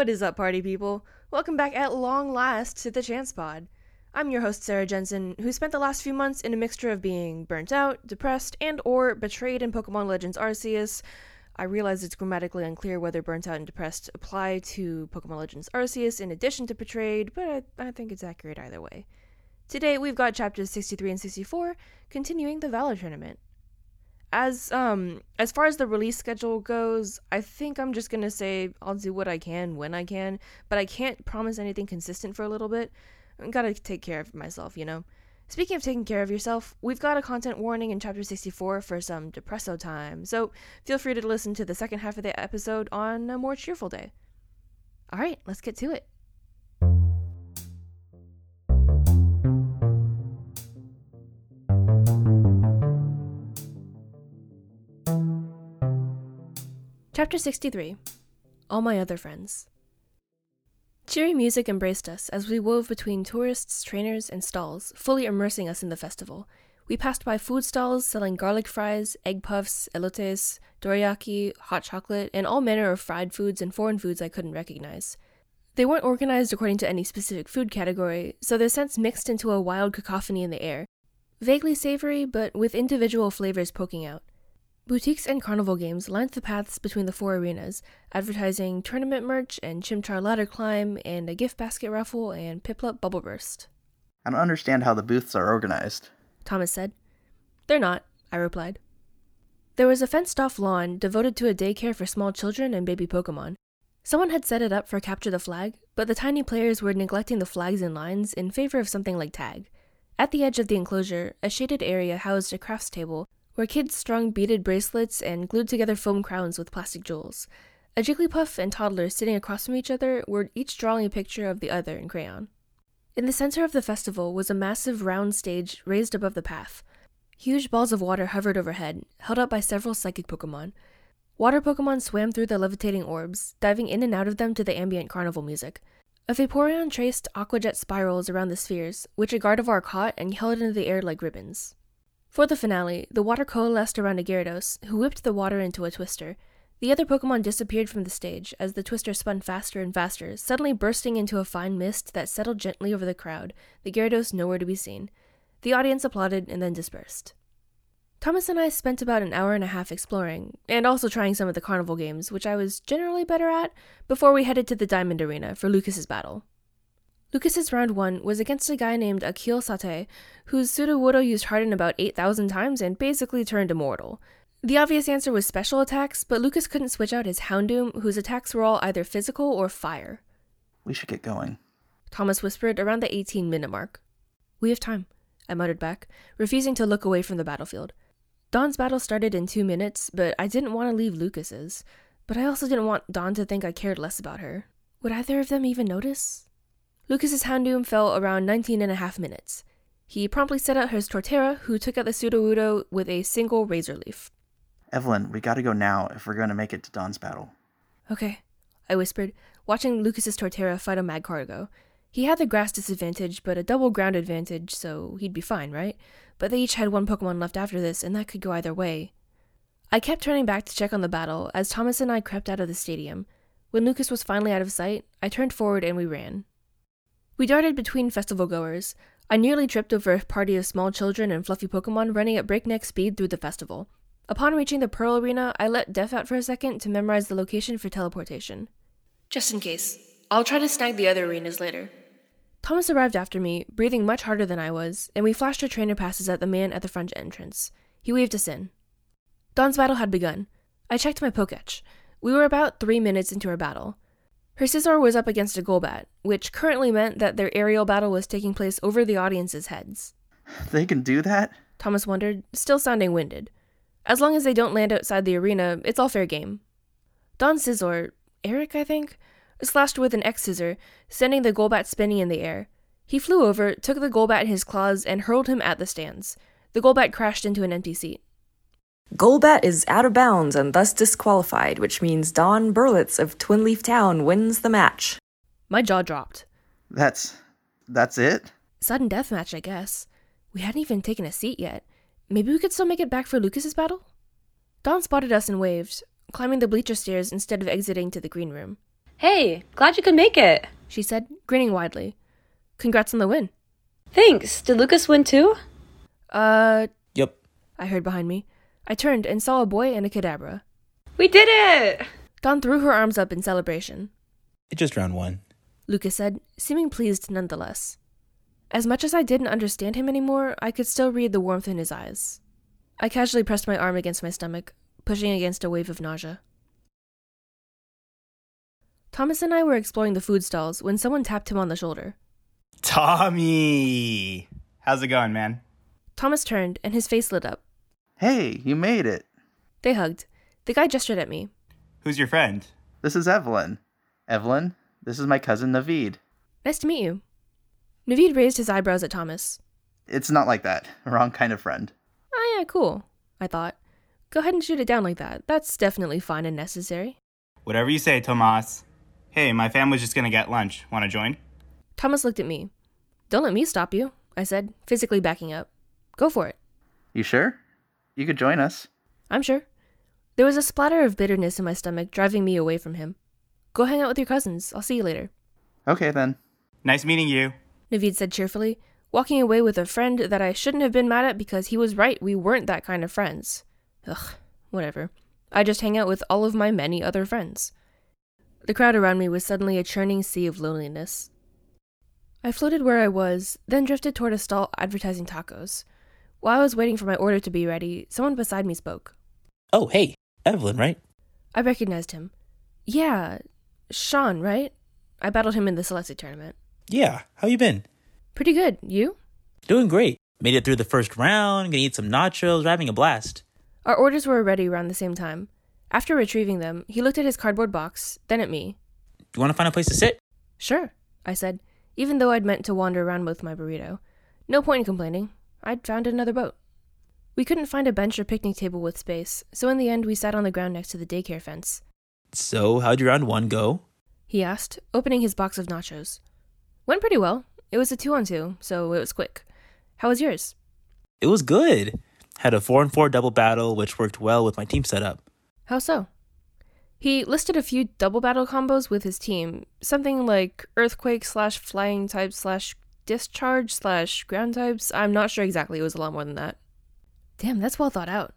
What is up, party people? Welcome back at long last to the Chance Pod. I'm your host, Sarah Jensen, who spent the last few months in a mixture of being burnt out, depressed, and or betrayed in Pokemon Legends Arceus. I realize it's grammatically unclear whether burnt out and depressed apply to Pokemon Legends Arceus in addition to betrayed, but I, I think it's accurate either way. Today we've got chapters 63 and 64, continuing the Valor Tournament as um as far as the release schedule goes, I think I'm just gonna say I'll do what I can when I can, but I can't promise anything consistent for a little bit. I gotta take care of myself, you know. Speaking of taking care of yourself, we've got a content warning in chapter 64 for some depresso time, so feel free to listen to the second half of the episode on a more cheerful day. Alright, let's get to it. Chapter 63 All My Other Friends. Cheery music embraced us as we wove between tourists, trainers, and stalls, fully immersing us in the festival. We passed by food stalls selling garlic fries, egg puffs, elotes, dorayaki, hot chocolate, and all manner of fried foods and foreign foods I couldn't recognize. They weren't organized according to any specific food category, so their scents mixed into a wild cacophony in the air. Vaguely savory, but with individual flavors poking out. Boutiques and carnival games lined the paths between the four arenas, advertising tournament merch and Chimchar ladder climb and a gift basket raffle and Piplup bubble burst. I don't understand how the booths are organized. Thomas said. They're not, I replied. There was a fenced off lawn devoted to a daycare for small children and baby Pokemon. Someone had set it up for Capture the Flag, but the tiny players were neglecting the flags and lines in favor of something like tag. At the edge of the enclosure, a shaded area housed a crafts table where kids strung beaded bracelets and glued together foam crowns with plastic jewels. A Jigglypuff and toddler sitting across from each other were each drawing a picture of the other in crayon. In the center of the festival was a massive round stage raised above the path. Huge balls of water hovered overhead, held up by several psychic Pokemon. Water Pokemon swam through the levitating orbs, diving in and out of them to the ambient carnival music. A Vaporeon traced aquajet spirals around the spheres, which a Gardevoir caught and held into the air like ribbons. For the finale, the water coalesced around a Gyarados, who whipped the water into a twister. The other Pokemon disappeared from the stage as the twister spun faster and faster, suddenly bursting into a fine mist that settled gently over the crowd, the Gyarados nowhere to be seen. The audience applauded and then dispersed. Thomas and I spent about an hour and a half exploring, and also trying some of the carnival games, which I was generally better at, before we headed to the Diamond Arena for Lucas's battle. Lucas's round one was against a guy named Akil Sate, whose Sudowoodo used Harden about 8,000 times and basically turned immortal. The obvious answer was special attacks, but Lucas couldn't switch out his Houndoom, whose attacks were all either physical or fire. We should get going. Thomas whispered around the 18 minute mark. We have time, I muttered back, refusing to look away from the battlefield. Dawn's battle started in two minutes, but I didn't want to leave Lucas's. But I also didn't want Dawn to think I cared less about her. Would either of them even notice? Lucas's Houndoom fell around 19 and a half minutes. He promptly set out his Torterra, who took out the Sudowoodo with a single Razor Leaf. Evelyn, we gotta go now if we're gonna make it to Dawn's battle. Okay, I whispered, watching Lucas's Torterra fight a Magcargo. He had the grass disadvantage, but a double ground advantage, so he'd be fine, right? But they each had one Pokemon left after this, and that could go either way. I kept turning back to check on the battle as Thomas and I crept out of the stadium. When Lucas was finally out of sight, I turned forward and we ran. We darted between festival goers. I nearly tripped over a party of small children and fluffy Pokemon running at breakneck speed through the festival. Upon reaching the Pearl Arena, I let Def out for a second to memorize the location for teleportation. Just in case. I'll try to snag the other arenas later. Thomas arrived after me, breathing much harder than I was, and we flashed our trainer passes at the man at the front entrance. He waved us in. Dawn's battle had begun. I checked my Poketch. We were about three minutes into our battle. Her Scizor was up against a Golbat, which currently meant that their aerial battle was taking place over the audience's heads. They can do that? Thomas wondered, still sounding winded. As long as they don't land outside the arena, it's all fair game. Dawn Scizor, Eric, I think, slashed with an X scissor, sending the Golbat spinning in the air. He flew over, took the Golbat in his claws, and hurled him at the stands. The Golbat crashed into an empty seat. Golbat is out of bounds and thus disqualified, which means Dawn Berlitz of Twinleaf Town wins the match. My jaw dropped. That's. that's it? Sudden death match, I guess. We hadn't even taken a seat yet. Maybe we could still make it back for Lucas's battle? Dawn spotted us and waved, climbing the bleacher stairs instead of exiting to the green room. Hey, glad you could make it. She said, grinning widely. Congrats on the win. Thanks. Did Lucas win too? Uh, Yep. I heard behind me. I turned and saw a boy and a Kadabra. We did it! Dawn threw her arms up in celebration. It's just round one. Lucas said, seeming pleased nonetheless. As much as I didn't understand him anymore, I could still read the warmth in his eyes. I casually pressed my arm against my stomach, pushing against a wave of nausea. Thomas and I were exploring the food stalls when someone tapped him on the shoulder. Tommy! How's it going, man? Thomas turned, and his face lit up. Hey, you made it. They hugged. The guy gestured at me. Who's your friend? This is Evelyn. Evelyn, this is my cousin Navid. Nice to meet you. Navid raised his eyebrows at Thomas. It's not like that. Wrong kind of friend. Oh, yeah, cool, I thought. Go ahead and shoot it down like that. That's definitely fine and necessary. Whatever you say, Tomas. Hey, my family's just gonna get lunch. Wanna join? Thomas looked at me. Don't let me stop you, I said, physically backing up. Go for it. You sure? You could join us. I'm sure. There was a splatter of bitterness in my stomach, driving me away from him. Go hang out with your cousins. I'll see you later. Okay then. Nice meeting you. Navid said cheerfully, walking away with a friend that I shouldn't have been mad at because he was right, we weren't that kind of friends. Ugh, whatever. I just hang out with all of my many other friends. The crowd around me was suddenly a churning sea of loneliness. I floated where I was, then drifted toward a stall advertising tacos. While I was waiting for my order to be ready, someone beside me spoke. Oh, hey, Evelyn, right? I recognized him. Yeah, Sean, right? I battled him in the selected tournament. Yeah, how you been? Pretty good. You? Doing great. Made it through the first round, gonna eat some nachos, having a blast. Our orders were ready around the same time. After retrieving them, he looked at his cardboard box, then at me. You wanna find a place to sit? Sure, I said, even though I'd meant to wander around with my burrito. No point in complaining. I'd found another boat. We couldn't find a bench or picnic table with space, so in the end we sat on the ground next to the daycare fence. So, how'd your round one go? He asked, opening his box of nachos. Went pretty well. It was a two on two, so it was quick. How was yours? It was good. Had a 4 and 4 double battle, which worked well with my team setup. How so? He listed a few double battle combos with his team, something like earthquake slash flying type slash discharge slash ground types. I'm not sure exactly, it was a lot more than that. Damn, that's well thought out.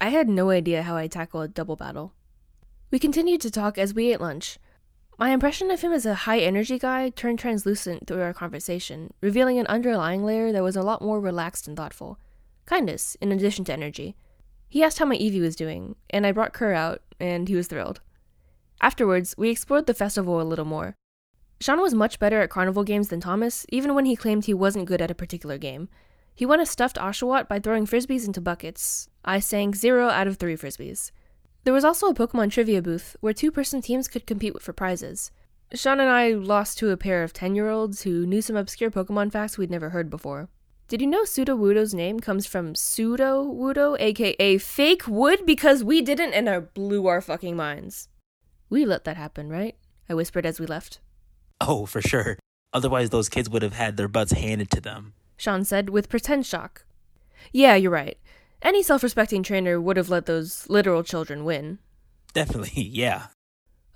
I had no idea how I'd tackle a double battle. We continued to talk as we ate lunch. My impression of him as a high energy guy turned translucent through our conversation, revealing an underlying layer that was a lot more relaxed and thoughtful. Kindness, in addition to energy. He asked how my Eevee was doing, and I brought Kerr out, and he was thrilled. Afterwards, we explored the festival a little more. Sean was much better at carnival games than Thomas, even when he claimed he wasn't good at a particular game. He won a stuffed Oshawott by throwing frisbees into buckets. I sank zero out of three frisbees. There was also a Pokemon trivia booth where two person teams could compete for prizes. Sean and I lost to a pair of 10 year olds who knew some obscure Pokemon facts we'd never heard before. Did you know Sudowoodo's name comes from Pseudo Wudo, aka fake wood, because we didn't and it blew our fucking minds? We let that happen, right? I whispered as we left. Oh, for sure. Otherwise, those kids would have had their butts handed to them. Sean said with pretend shock. Yeah, you're right. Any self respecting trainer would have let those literal children win. Definitely, yeah.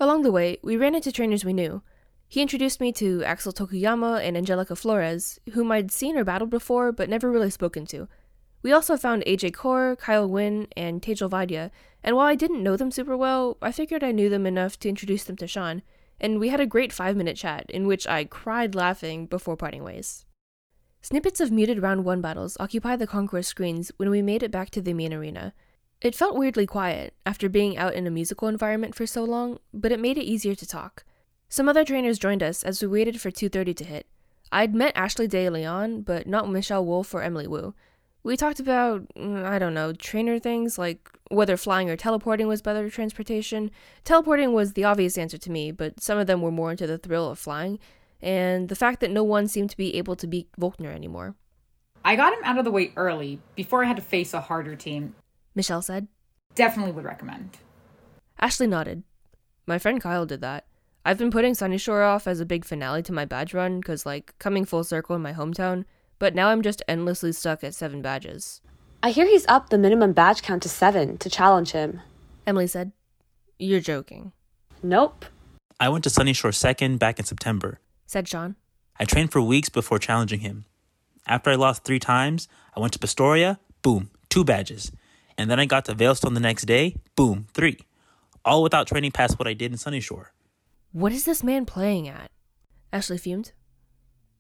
Along the way, we ran into trainers we knew. He introduced me to Axel Tokuyama and Angelica Flores, whom I'd seen or battled before but never really spoken to. We also found AJ Core, Kyle Wynn, and Tejal Vaidya, and while I didn't know them super well, I figured I knew them enough to introduce them to Sean, and we had a great five minute chat in which I cried laughing before parting ways. Snippets of muted round one battles occupy the concourse screens when we made it back to the main arena. It felt weirdly quiet after being out in a musical environment for so long, but it made it easier to talk. Some other trainers joined us as we waited for 2:30 to hit. I'd met Ashley De Leon, but not Michelle Wolf or Emily Wu. We talked about, mm, I don't know, trainer things like whether flying or teleporting was better transportation. Teleporting was the obvious answer to me, but some of them were more into the thrill of flying, and the fact that no one seemed to be able to beat Volkner anymore. I got him out of the way early before I had to face a harder team. Michelle said. Definitely would recommend. Ashley nodded. My friend Kyle did that. I've been putting Sunyshore off as a big finale to my badge run, because, like, coming full circle in my hometown, but now I'm just endlessly stuck at seven badges. I hear he's up the minimum badge count to seven to challenge him. Emily said. You're joking. Nope. I went to Sunyshore second back in September. said Sean. I trained for weeks before challenging him. After I lost three times, I went to Pastoria, boom, two badges. And then I got to Veilstone the next day, boom, three. All without training past what I did in Sunyshore. What is this man playing at? Ashley fumed.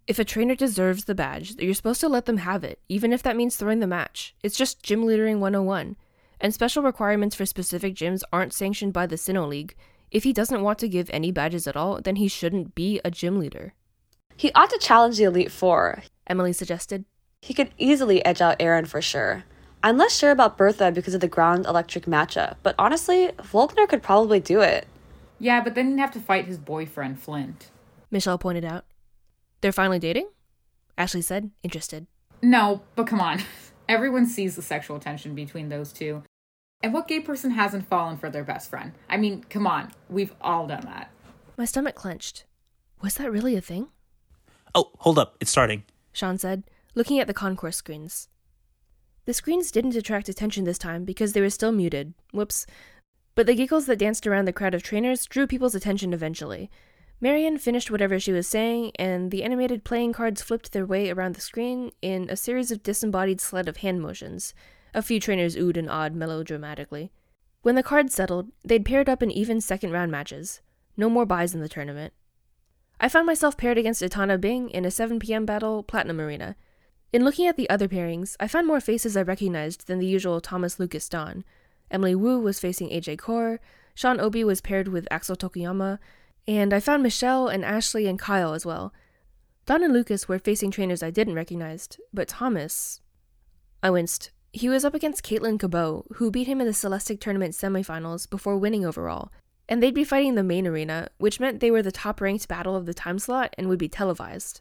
If a trainer deserves the badge, you're supposed to let them have it, even if that means throwing the match. It's just gym leadering 101. And special requirements for specific gyms aren't sanctioned by the Sinnoh League. If he doesn't want to give any badges at all, then he shouldn't be a gym leader, He ought to challenge the Elite Four. Emily suggested. He could easily edge out Aaron for sure. I'm less sure about Bertha because of the ground electric matchup, but honestly, Volkner could probably do it. Yeah, but then he'd have to fight his boyfriend, Flint. Michelle pointed out. They're finally dating? Ashley said, interested. No, but come on. Everyone sees the sexual tension between those two. And what gay person hasn't fallen for their best friend? I mean, come on. We've all done that. My stomach clenched. Was that really a thing? Oh, hold up, it's starting. Sean said, looking at the concourse screens. The screens didn't attract attention this time because they were still muted. Whoops. But the giggles that danced around the crowd of trainers drew people's attention eventually. Marion finished whatever she was saying, and the animated playing cards flipped their way around the screen in a series of disembodied sleight of hand motions. A few trainers oohed and awed melodramatically. When the cards settled, they'd paired up in even second round matches. No more buys in the tournament. I found myself paired against Itana Bing in a 7 p.m. battle, Platinum Arena. In looking at the other pairings, I found more faces I recognized than the usual Thomas Lucas Dawn. Emily Wu was facing AJ Core, Sean Obi was paired with Axel Tokuyama, and I found Michelle and Ashley and Kyle as well. Dawn and Lucas were facing trainers I didn't recognize, but Thomas. I winced. He was up against Caitlin Cabot, who beat him in the Celestic Tournament semifinals before winning overall, and they'd be fighting in the main arena, which meant they were the top ranked battle of the time slot and would be televised.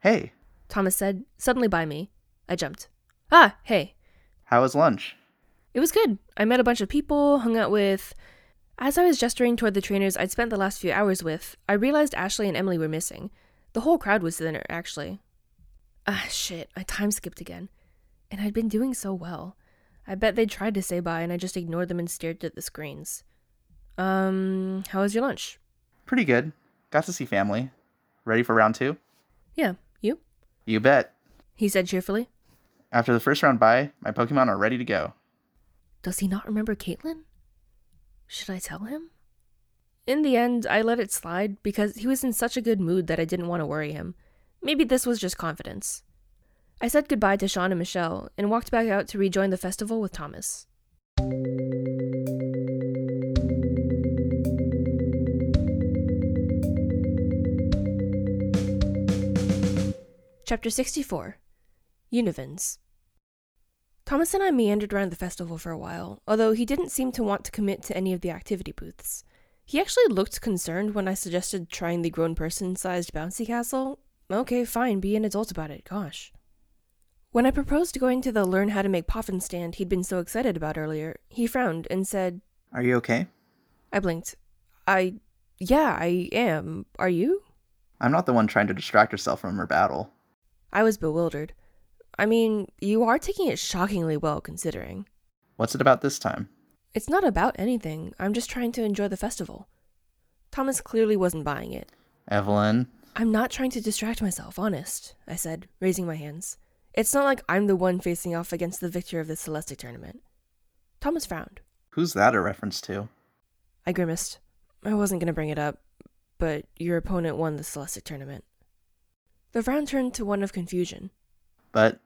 Hey, Thomas said, suddenly by me. I jumped. Ah, hey. how was lunch? It was good. I met a bunch of people, hung out with. As I was gesturing toward the trainers I'd spent the last few hours with, I realized Ashley and Emily were missing. The whole crowd was thinner, actually. Ah, shit, I time skipped again. And I'd been doing so well. I bet they'd tried to say bye and I just ignored them and stared at the screens. Um, how was your lunch? Pretty good. Got to see family. Ready for round two? Yeah, you? You bet. He said cheerfully. After the first round bye, my Pokemon are ready to go. Does he not remember Caitlin? Should I tell him? In the end, I let it slide because he was in such a good mood that I didn't want to worry him. Maybe this was just confidence. I said goodbye to Sean and Michelle and walked back out to rejoin the festival with Thomas. Chapter 64 Unovans Thomas and I meandered around the festival for a while, although he didn't seem to want to commit to any of the activity booths. He actually looked concerned when I suggested trying the grown person sized bouncy castle. Okay, fine, be an adult about it, gosh. When I proposed going to the learn how to make poffin stand he'd been so excited about earlier, he frowned and said, Are you okay? I blinked. I. Yeah, I am. Are you? I'm not the one trying to distract herself from her battle. I was bewildered. I mean, you are taking it shockingly well considering. What's it about this time? It's not about anything. I'm just trying to enjoy the festival. Thomas clearly wasn't buying it. Evelyn, I'm not trying to distract myself, honest, I said, raising my hands. It's not like I'm the one facing off against the victor of the Celestic tournament. Thomas frowned. who's that a reference to? I grimaced. I wasn't going to bring it up, but your opponent won the Celestic tournament. The frown turned to one of confusion. But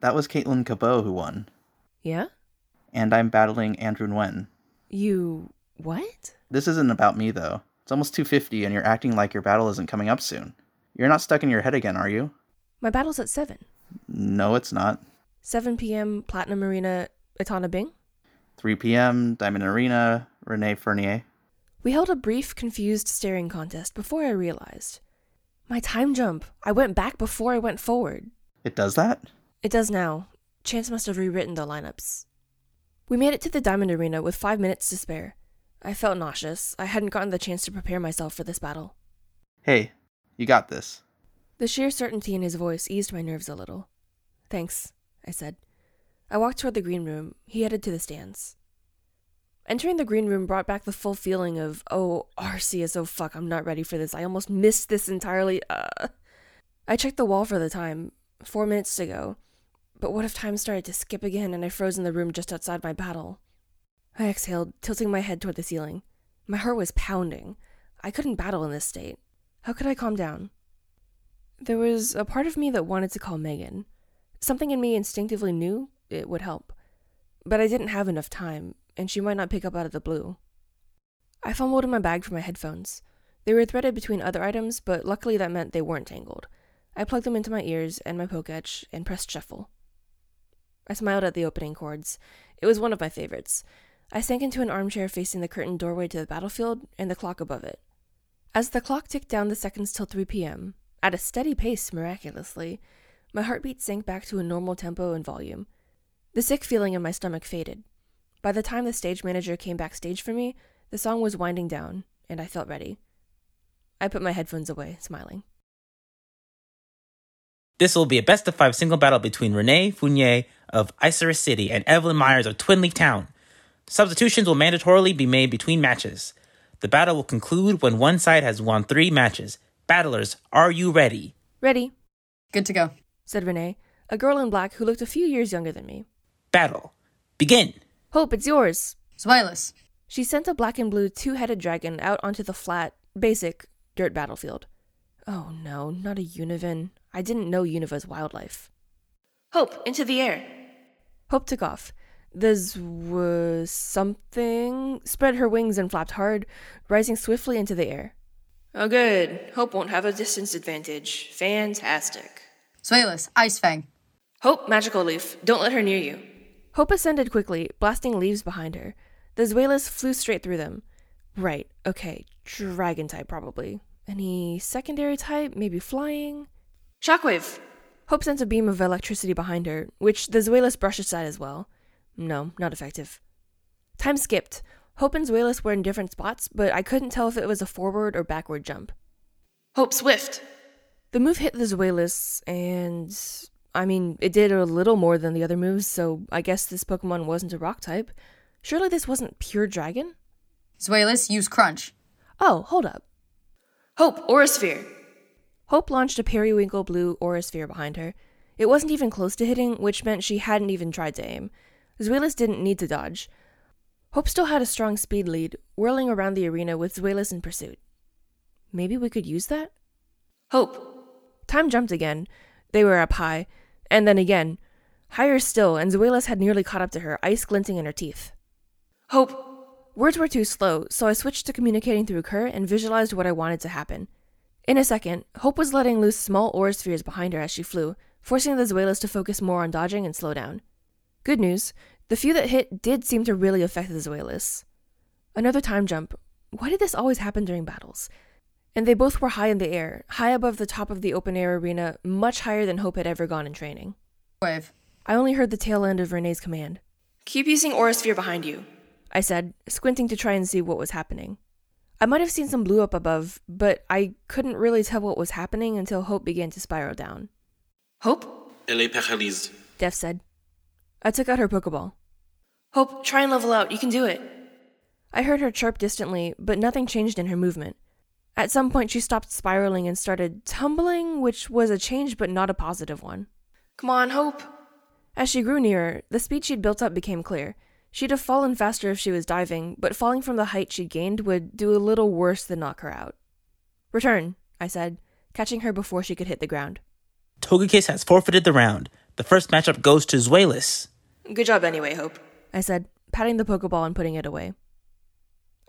that was Caitlin Cabot who won. Yeah? And I'm battling Andrew Nguyen. You. what? This isn't about me, though. It's almost 250, and you're acting like your battle isn't coming up soon. You're not stuck in your head again, are you? My battle's at 7. No, it's not. 7 p.m., Platinum Arena, Itana Bing? 3 p.m., Diamond Arena, Renee Fernier. We held a brief, confused staring contest before I realized. My time jump. I went back before I went forward. It does that? It does now. Chance must have rewritten the lineups. We made it to the Diamond Arena with five minutes to spare. I felt nauseous. I hadn't gotten the chance to prepare myself for this battle. Hey, you got this. The sheer certainty in his voice eased my nerves a little. Thanks, I said. I walked toward the green room. He headed to the stands. Entering the green room brought back the full feeling of, oh, Arceus, oh fuck, I'm not ready for this. I almost missed this entirely. Uh. I checked the wall for the time, four minutes to go. But what if time started to skip again and I froze in the room just outside my battle? I exhaled, tilting my head toward the ceiling. My heart was pounding. I couldn't battle in this state. How could I calm down? There was a part of me that wanted to call Megan. Something in me instinctively knew it would help. But I didn't have enough time, and she might not pick up out of the blue. I fumbled in my bag for my headphones. They were threaded between other items, but luckily that meant they weren't tangled. I plugged them into my ears and my Poketch and pressed shuffle. I smiled at the opening chords. It was one of my favorites. I sank into an armchair facing the curtained doorway to the battlefield and the clock above it. As the clock ticked down the seconds till 3 p.m., at a steady pace, miraculously, my heartbeat sank back to a normal tempo and volume. The sick feeling in my stomach faded. By the time the stage manager came backstage for me, the song was winding down, and I felt ready. I put my headphones away, smiling. This will be a best of five single battle between Renee Fournier of Isurus City and Evelyn Myers of Twinleaf Town. Substitutions will mandatorily be made between matches. The battle will conclude when one side has won three matches. Battlers, are you ready? Ready, Good to go. said Renee, a girl in black who looked a few years younger than me. Battle. Begin. Hope, it's yours. Zweilous. She sent a black and blue two headed dragon out onto the flat, basic, dirt battlefield. Oh no, not a Unovan. I didn't know Unova's wildlife. Hope, into the air. Hope took off. The was something spread her wings and flapped hard, rising swiftly into the air. Oh, good. Hope won't have a distance advantage. Fantastic. Zweilous. Ice Fang. Hope, magical leaf. Don't let her near you. Hope ascended quickly, blasting leaves behind her. The Zweilous flew straight through them. Right, okay. Dragon type, probably. Any secondary type? Maybe flying? Shockwave! Hope sends a beam of electricity behind her, which the Zweilous brushed aside as well. No, not effective. Time skipped. Hope and Zweilous were in different spots, but I couldn't tell if it was a forward or backward jump. Hope Swift! The move hit the Zweilous, and. I mean, it did a little more than the other moves, so I guess this Pokemon wasn't a rock type. Surely this wasn't pure dragon? Zweilous. Use Crunch. Oh, hold up. Hope, Aurasphere! Hope launched a periwinkle blue Aurasphere behind her. It wasn't even close to hitting, which meant she hadn't even tried to aim. Zweilous didn't need to dodge. Hope still had a strong speed lead, whirling around the arena with Zweilous in pursuit. Maybe we could use that? Hope. Time jumped again. They were up high, and then again. Higher still, and Zweilous had nearly caught up to her, ice glinting in her teeth. Hope. Words were too slow, so I switched to communicating through Kerr and visualized what I wanted to happen. In a second, Hope was letting loose small aura spheres behind her as she flew, forcing the Zweilous to focus more on dodging and slow down. Good news, the few that hit did seem to really affect the Zweilous. Another time jump. Why did this always happen during battles? And they both were high in the air, high above the top of the open air arena, much higher than Hope had ever gone in training. Wave. I only heard the tail end of Renee's command. Keep using Aura Sphere behind you, I said, squinting to try and see what was happening. I might have seen some blue up above, but I couldn't really tell what was happening until Hope began to spiral down. Hope? Elle est paralyse. Def said. I took out her Pokeball. Hope, try and level out. You can do it. I heard her chirp distantly, but nothing changed in her movement. At some point, she stopped spiraling and started tumbling, which was a change but not a positive one. Come on, Hope. As she grew nearer, the speed she'd built up became clear. She'd have fallen faster if she was diving, but falling from the height she'd gained would do a little worse than knock her out. Return, I said, catching her before she could hit the ground. Togekiss has forfeited the round. The first matchup goes to Zweilous. Good job anyway, Hope, I said, patting the Pokeball and putting it away.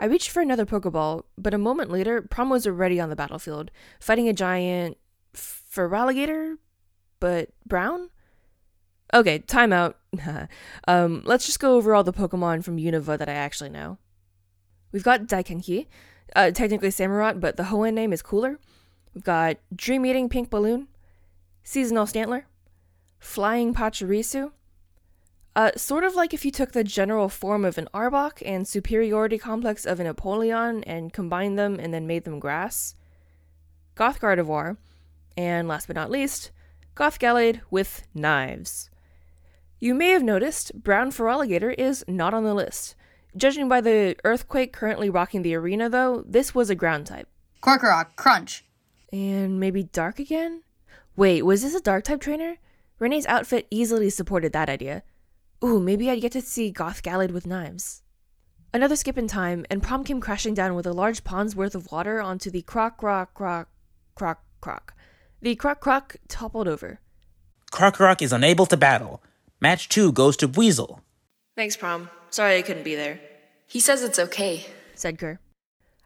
I reached for another Pokeball, but a moment later, Prom was already on the battlefield, fighting a giant Feraligatr, but brown? Okay, timeout. um, let's just go over all the Pokemon from Unova that I actually know. We've got Daikenki, uh, technically Samurott, but the Hoenn name is cooler. We've got Dream Eating Pink Balloon, Seasonal Stantler, Flying Pachirisu. Uh, sort of like if you took the general form of an Arbok and superiority complex of an Apollyon and combined them and then made them grass. Goth Gardevoir, and last but not least, Goth Gallade with knives. You may have noticed Brown Feraligatr is not on the list. Judging by the earthquake currently rocking the arena, though, this was a ground type. Krokorok, crunch. And maybe dark again? Wait, was this a dark type trainer? Renee's outfit easily supported that idea. Ooh, maybe I'd get to see Goth Gallade with knives. Another skip in time, and Prom came crashing down with a large pond's worth of water onto the croc, croc, croc, croc, croc. The croc, croc toppled over. Krokorok is unable to battle. Match 2 goes to Weasel. Thanks, Prom. Sorry I couldn't be there, He says it's okay. said Kerr.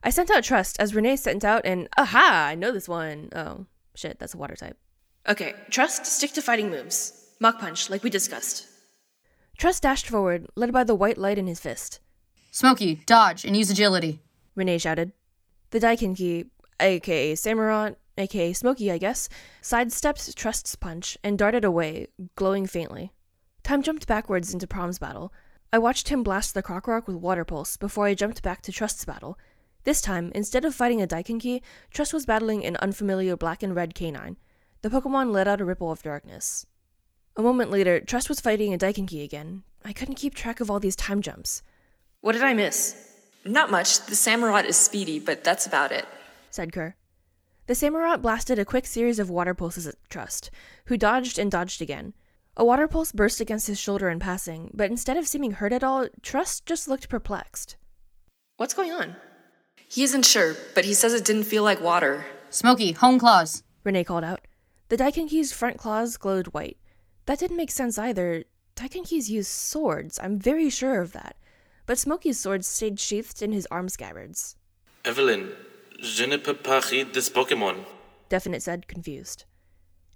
I sent out Trust as Renee sent out an Aha! I know this one. Oh, shit, that's a water type. Okay, Trust, stick to fighting moves. Mach Punch, like we discussed. Trust dashed forward, led by the white light in his fist. Smokey, dodge and use agility. Renee shouted. The Daikinki, aka Samurott, aka Smokey, I guess, sidestepped Trust's punch and darted away, glowing faintly. Time jumped backwards into Prom's battle. I watched him blast the Krokorok with Water Pulse before I jumped back to Trust's battle. This time, instead of fighting a Daikinki, Trust was battling an unfamiliar black and red canine. The Pokemon let out a ripple of darkness. A moment later, Trust was fighting a Daikinki again. I couldn't keep track of all these time jumps. What did I miss? Not much. The Samurott is speedy, but that's about it. said Kerr. The Samurott blasted a quick series of water pulses at Trust, who dodged and dodged again. A water pulse burst against his shoulder in passing, but instead of seeming hurt at all, Trust just looked perplexed. What's going on? He isn't sure, but he says it didn't feel like water. Smokey, hone claws. Renee called out. The Daikinki's front claws glowed white. That didn't make sense either. Daikinkis use swords, I'm very sure of that. But Smokey's swords stayed sheathed in his arm scabbards. Evelyn, je ne peux pas rire des Pokémon. Definite said, confused.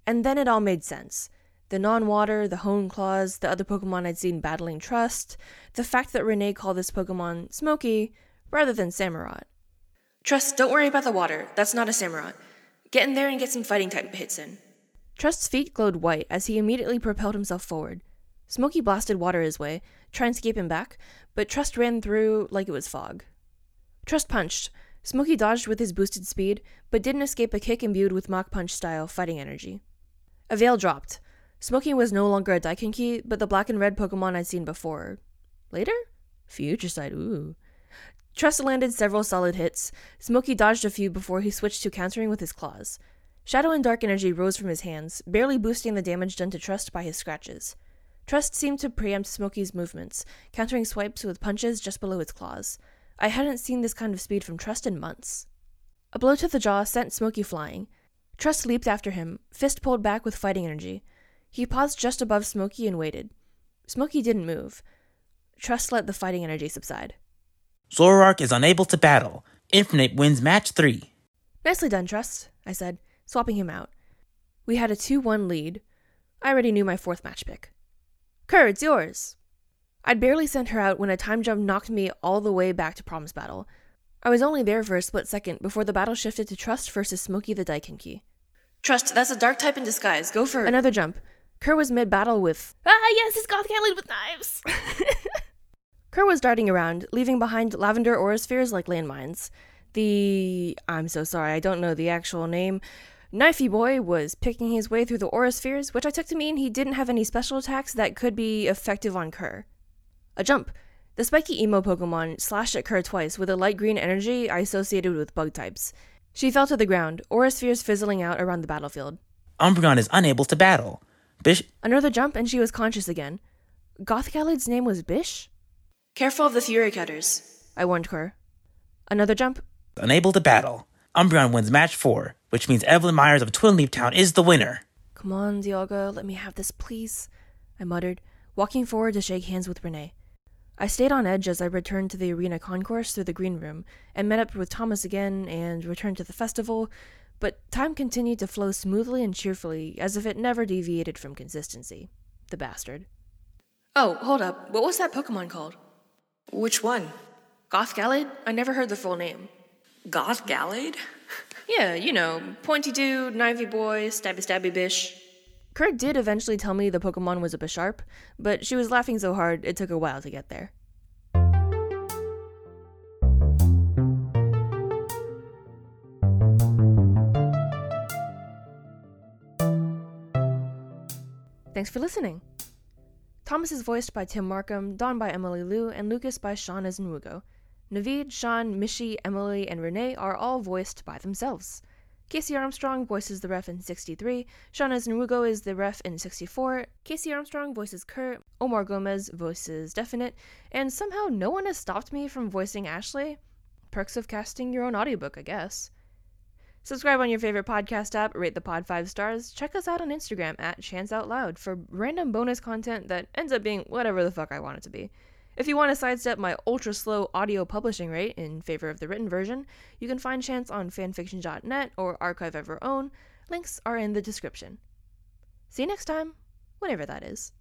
And then it all made sense. The non water, the hone claws, the other Pokemon I'd seen battling Trust, the fact that Renee called this Pokemon Smoky rather than Samurott. Trust, don't worry about the water. That's not a Samurott. Get in there and get some fighting type hits in. Trust's feet glowed white as he immediately propelled himself forward. Smoky blasted water his way, trying to keep him back, but Trust ran through like it was fog. Trust punched. Smoky dodged with his boosted speed, but didn't escape a kick imbued with Mach Punch style fighting energy. A veil dropped. Smoky was no longer a Daikinki, but the black and red Pokemon I'd seen before. Later? Future Sight, ooh. Trust landed several solid hits. Smoky dodged a few before he switched to countering with his claws. Shadow and Dark Energy rose from his hands, barely boosting the damage done to Trust by his scratches. Trust seemed to preempt Smoky's movements, countering swipes with punches just below its claws. I hadn't seen this kind of speed from Trust in months. A blow to the jaw sent Smoky flying. Trust leaped after him, fist pulled back with fighting energy. He paused just above Smoky and waited. Smoky didn't move. Trust let the fighting energy subside. Zoroark is unable to battle. Infinite wins match 3. Nicely done, Trust, I said, swapping him out. We had a 2 1 lead. I already knew my fourth match pick. Kerr, it's yours. I'd barely sent her out when a time jump knocked me all the way back to Prom's battle. I was only there for a split second before the battle shifted to Trust versus Smokey the Daikinki. Trust, that's a dark type in disguise. Go for another jump. Kerr was mid battle with Ah yes, it's Goth Gallade with knives. Kerr was darting around, leaving behind lavender auraspheres like landmines. The I'm so sorry, I don't know the actual name. Knifey Boy was picking his way through the auraspheres, which I took to mean he didn't have any special attacks that could be effective on Kerr. A jump. The spiky emo Pokemon slashed at Kerr twice with a light green energy I associated with bug types. She fell to the ground, auraspheres fizzling out around the battlefield. Umbreon is unable to battle. Bish Another jump and she was conscious again. Goth Gallade's name was Bish? Careful of the Fury Cutters, I warned Kerr. Another jump. unable to battle. Umbreon wins match 4, which means Evelyn Myers of Twinleaf Town is the winner. Come on, Dialga, let me have this, please, I muttered, walking forward to shake hands with Renee. I stayed on edge as I returned to the arena concourse through the green room and met up with Thomas again and returned to the festival, but time continued to flow smoothly and cheerfully as if it never deviated from consistency. The bastard. Oh, hold up. What was that Pokemon called? Which one? Goth Gallade? I never heard the full name. Goth Gallade? Yeah, you know, pointy dude, knivey boy, stabby stabby bish. Kurt did eventually tell me the Pokemon was a Bisharp, but she was laughing so hard it took a while to get there. Thanks for listening. Thomas is voiced by Tim Markham, Dawn by Emily Liu, and Lucas by Sean Azenrugo. Navid, Sean, Mishi, Emily, and Renee are all voiced by themselves. Casey Armstrong voices the ref in 63, Sean Azenrugo is the ref in 64, Casey Armstrong voices Kurt, Omar Gomez voices Definite, and somehow no one has stopped me from voicing Ashley. Perks of casting your own audiobook, I guess. Subscribe on your favorite podcast app, rate the pod five stars, check us out on Instagram at Chance Out Loud for random bonus content that ends up being whatever the fuck I want it to be. If you want to sidestep my ultra slow audio publishing rate in favor of the written version, you can find Chance on fanfiction.net or Archive of Your Own. Links are in the description. See you next time, whenever that is.